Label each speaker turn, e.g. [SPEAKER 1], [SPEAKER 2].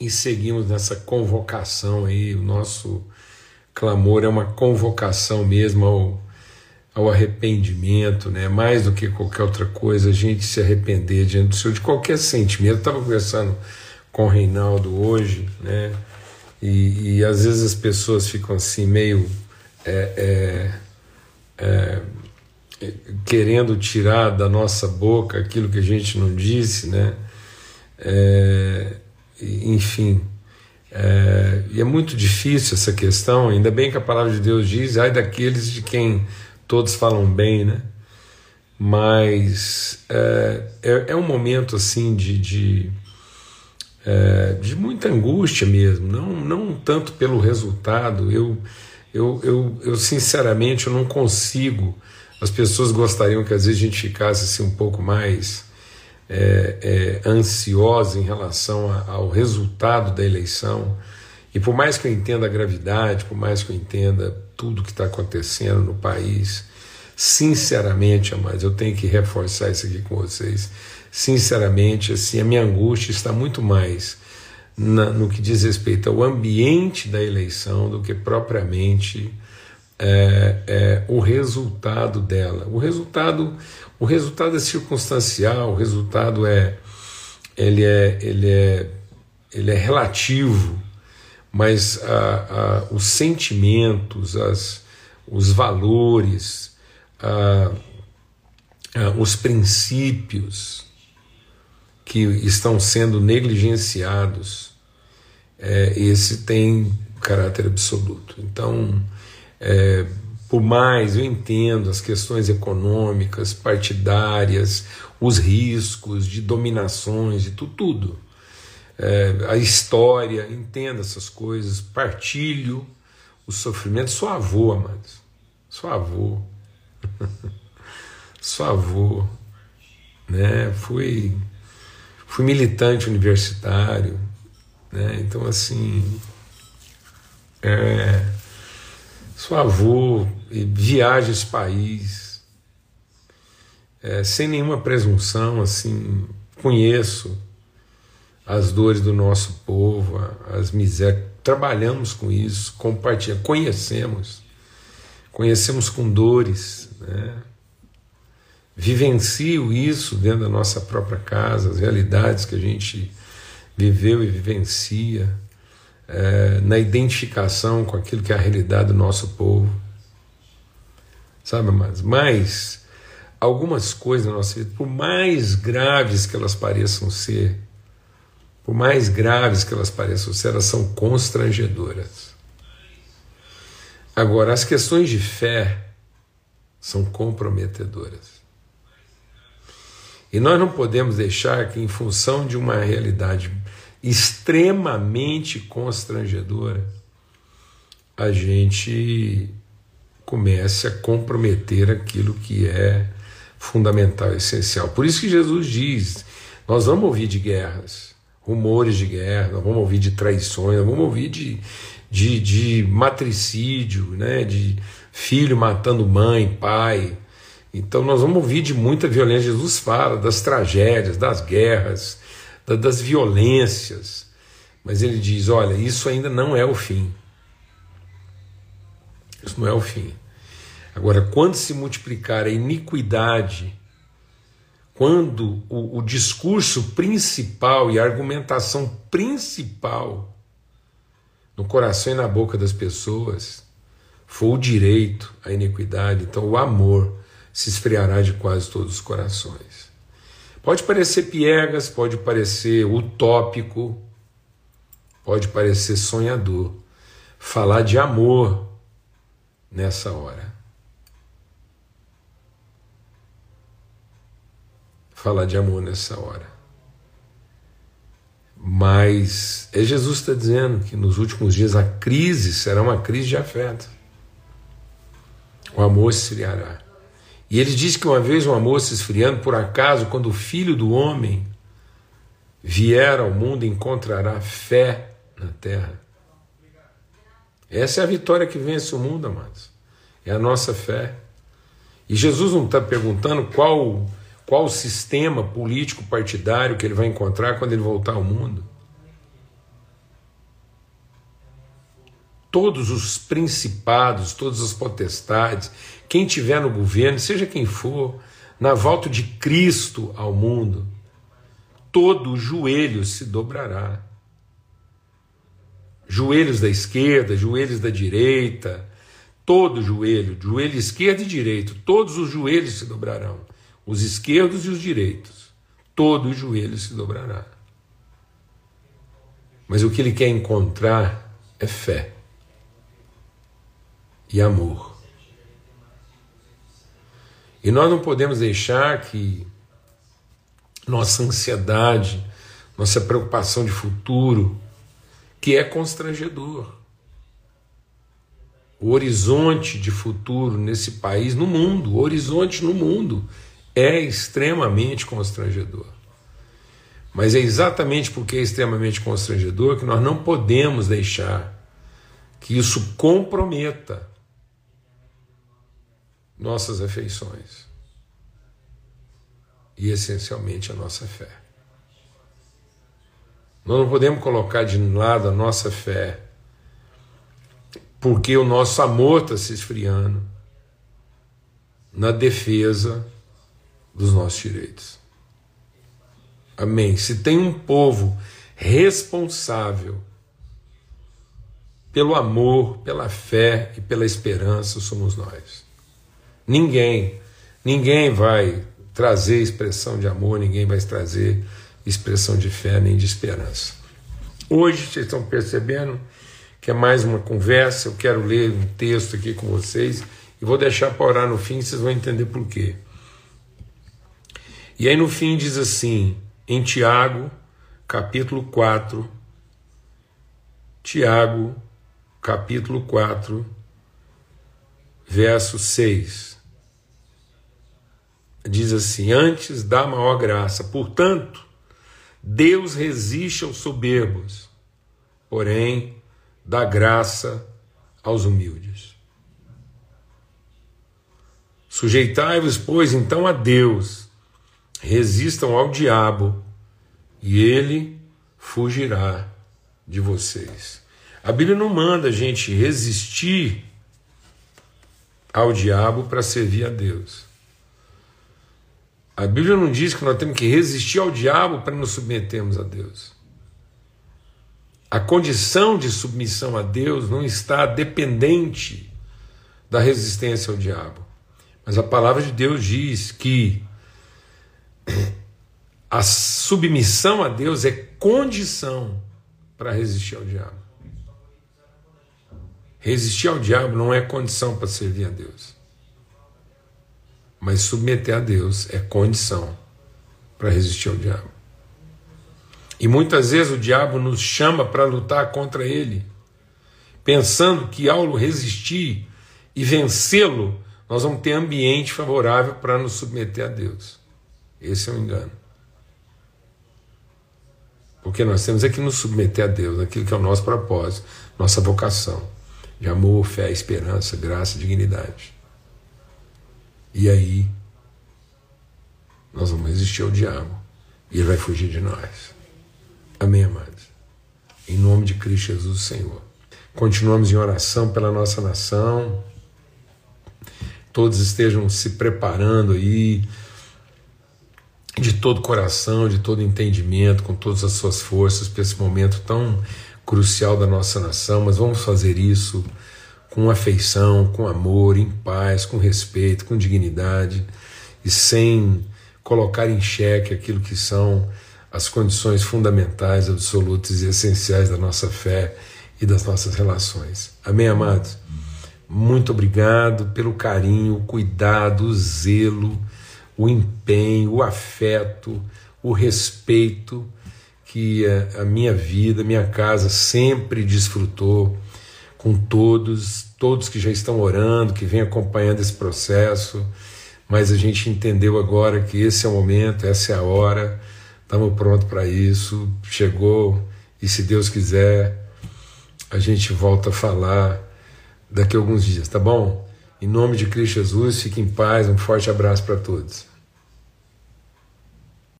[SPEAKER 1] e seguimos nessa convocação aí. O nosso clamor é uma convocação mesmo ao, ao arrependimento, né? mais do que qualquer outra coisa, a gente se arrepender diante do Senhor de qualquer sentimento. Estava conversando com o Reinaldo hoje, né? E, e às vezes as pessoas ficam assim, meio. É, é, é, querendo tirar da nossa boca aquilo que a gente não disse, né? Enfim, é, e é muito difícil essa questão, ainda bem que a palavra de Deus diz, ai daqueles de quem todos falam bem, né? Mas é, é, é um momento assim de, de, é, de muita angústia mesmo, não, não tanto pelo resultado, eu, eu, eu, eu sinceramente eu não consigo, as pessoas gostariam que às vezes a gente ficasse assim um pouco mais é, é, ansiosa em relação a, ao resultado da eleição. E por mais que eu entenda a gravidade, por mais que eu entenda tudo que está acontecendo no país, sinceramente, amados, eu tenho que reforçar isso aqui com vocês. Sinceramente, assim, a minha angústia está muito mais na, no que diz respeito ao ambiente da eleição do que propriamente é, é, o resultado dela. O resultado, o resultado é circunstancial, o resultado é ele é, ele é, ele é relativo, mas a, a, os sentimentos, as, os valores, a, os princípios que estão sendo negligenciados, é, esse tem caráter absoluto. Então, é, por mais eu entendo as questões econômicas, partidárias, os riscos de dominações, de tudo, tudo. É, a história, entendo essas coisas, partilho o sofrimento. Sou avô, amados. Sou avô. Sou avô. Né? Fui, fui militante universitário. Né? Então, assim. É, Sou avô, viaja esse país, é, sem nenhuma presunção, assim, conheço as dores do nosso povo, as misérias, trabalhamos com isso, compartilhamos, conhecemos, conhecemos com dores, né? vivencio isso dentro da nossa própria casa, as realidades que a gente viveu e vivencia é, na identificação com aquilo que é a realidade do nosso povo. Sabe, mas, mas algumas coisas na nossa vida, por mais graves que elas pareçam ser, por mais graves que elas pareçam ser, elas são constrangedoras. Agora, as questões de fé são comprometedoras. E nós não podemos deixar que, em função de uma realidade extremamente constrangedora, a gente comece a comprometer aquilo que é fundamental, essencial. Por isso que Jesus diz: nós vamos ouvir de guerras, rumores de guerra, nós vamos ouvir de traições, nós vamos ouvir de, de, de matricídio, né, de filho matando mãe, pai. Então nós vamos ouvir de muita violência. Jesus fala das tragédias, das guerras, das violências, mas ele diz: olha, isso ainda não é o fim. Isso não é o fim. Agora, quando se multiplicar a iniquidade, quando o, o discurso principal e a argumentação principal no coração e na boca das pessoas for o direito à iniquidade, então o amor se esfriará de quase todos os corações. Pode parecer piegas, pode parecer utópico, pode parecer sonhador. Falar de amor nessa hora. Falar de amor nessa hora. Mas é Jesus está dizendo que nos últimos dias a crise será uma crise de afeto. O amor se esfriará. E ele diz que uma vez uma moça esfriando, por acaso, quando o filho do homem vier ao mundo, encontrará fé na terra. Essa é a vitória que vence o mundo, amados. É a nossa fé. E Jesus não está perguntando qual, qual sistema político partidário que ele vai encontrar quando ele voltar ao mundo. Todos os principados, todas as potestades, quem tiver no governo, seja quem for, na volta de Cristo ao mundo, todo joelho se dobrará. Joelhos da esquerda, joelhos da direita, todo joelho, joelho esquerdo e direito, todos os joelhos se dobrarão, os esquerdos e os direitos, todo joelho se dobrará. Mas o que ele quer encontrar é fé e amor. E nós não podemos deixar que nossa ansiedade, nossa preocupação de futuro, que é constrangedor, o horizonte de futuro nesse país, no mundo, o horizonte no mundo é extremamente constrangedor. Mas é exatamente porque é extremamente constrangedor que nós não podemos deixar que isso comprometa nossas afeições e essencialmente a nossa fé. Nós não podemos colocar de lado a nossa fé porque o nosso amor está se esfriando na defesa dos nossos direitos. Amém. Se tem um povo responsável pelo amor, pela fé e pela esperança, somos nós. Ninguém, ninguém vai trazer expressão de amor, ninguém vai trazer expressão de fé nem de esperança. Hoje vocês estão percebendo que é mais uma conversa. Eu quero ler um texto aqui com vocês e vou deixar para orar no fim, vocês vão entender por quê. E aí no fim diz assim, em Tiago, capítulo 4, Tiago, capítulo 4, verso 6. Diz assim: Antes da maior graça, portanto, Deus resiste aos soberbos, porém dá graça aos humildes. Sujeitai-vos, pois, então a Deus, resistam ao diabo, e ele fugirá de vocês. A Bíblia não manda a gente resistir ao diabo para servir a Deus. A Bíblia não diz que nós temos que resistir ao diabo para nos submetermos a Deus. A condição de submissão a Deus não está dependente da resistência ao diabo. Mas a palavra de Deus diz que a submissão a Deus é condição para resistir ao diabo. Resistir ao diabo não é condição para servir a Deus. Mas submeter a Deus é condição para resistir ao diabo. E muitas vezes o diabo nos chama para lutar contra ele, pensando que ao resistir e vencê-lo, nós vamos ter ambiente favorável para nos submeter a Deus. Esse é um engano. Porque nós temos é que nos submeter a Deus, aquilo que é o nosso propósito, nossa vocação de amor, fé, esperança, graça, dignidade. E aí, nós vamos resistir ao diabo e ele vai fugir de nós. Amém, amados? Em nome de Cristo Jesus, Senhor. Continuamos em oração pela nossa nação. Todos estejam se preparando aí de todo coração, de todo entendimento, com todas as suas forças para esse momento tão crucial da nossa nação, mas vamos fazer isso com afeição, com amor, em paz, com respeito, com dignidade e sem colocar em xeque aquilo que são as condições fundamentais, absolutas e essenciais da nossa fé e das nossas relações. Amém, amados? Muito obrigado pelo carinho, o cuidado, o zelo, o empenho, o afeto, o respeito que a minha vida, minha casa sempre desfrutou com todos, todos que já estão orando, que vêm acompanhando esse processo, mas a gente entendeu agora que esse é o momento, essa é a hora Estamos prontos para isso. Chegou e, se Deus quiser, a gente volta a falar daqui a alguns dias, tá bom? Em nome de Cristo Jesus, fique em paz. Um forte abraço para todos.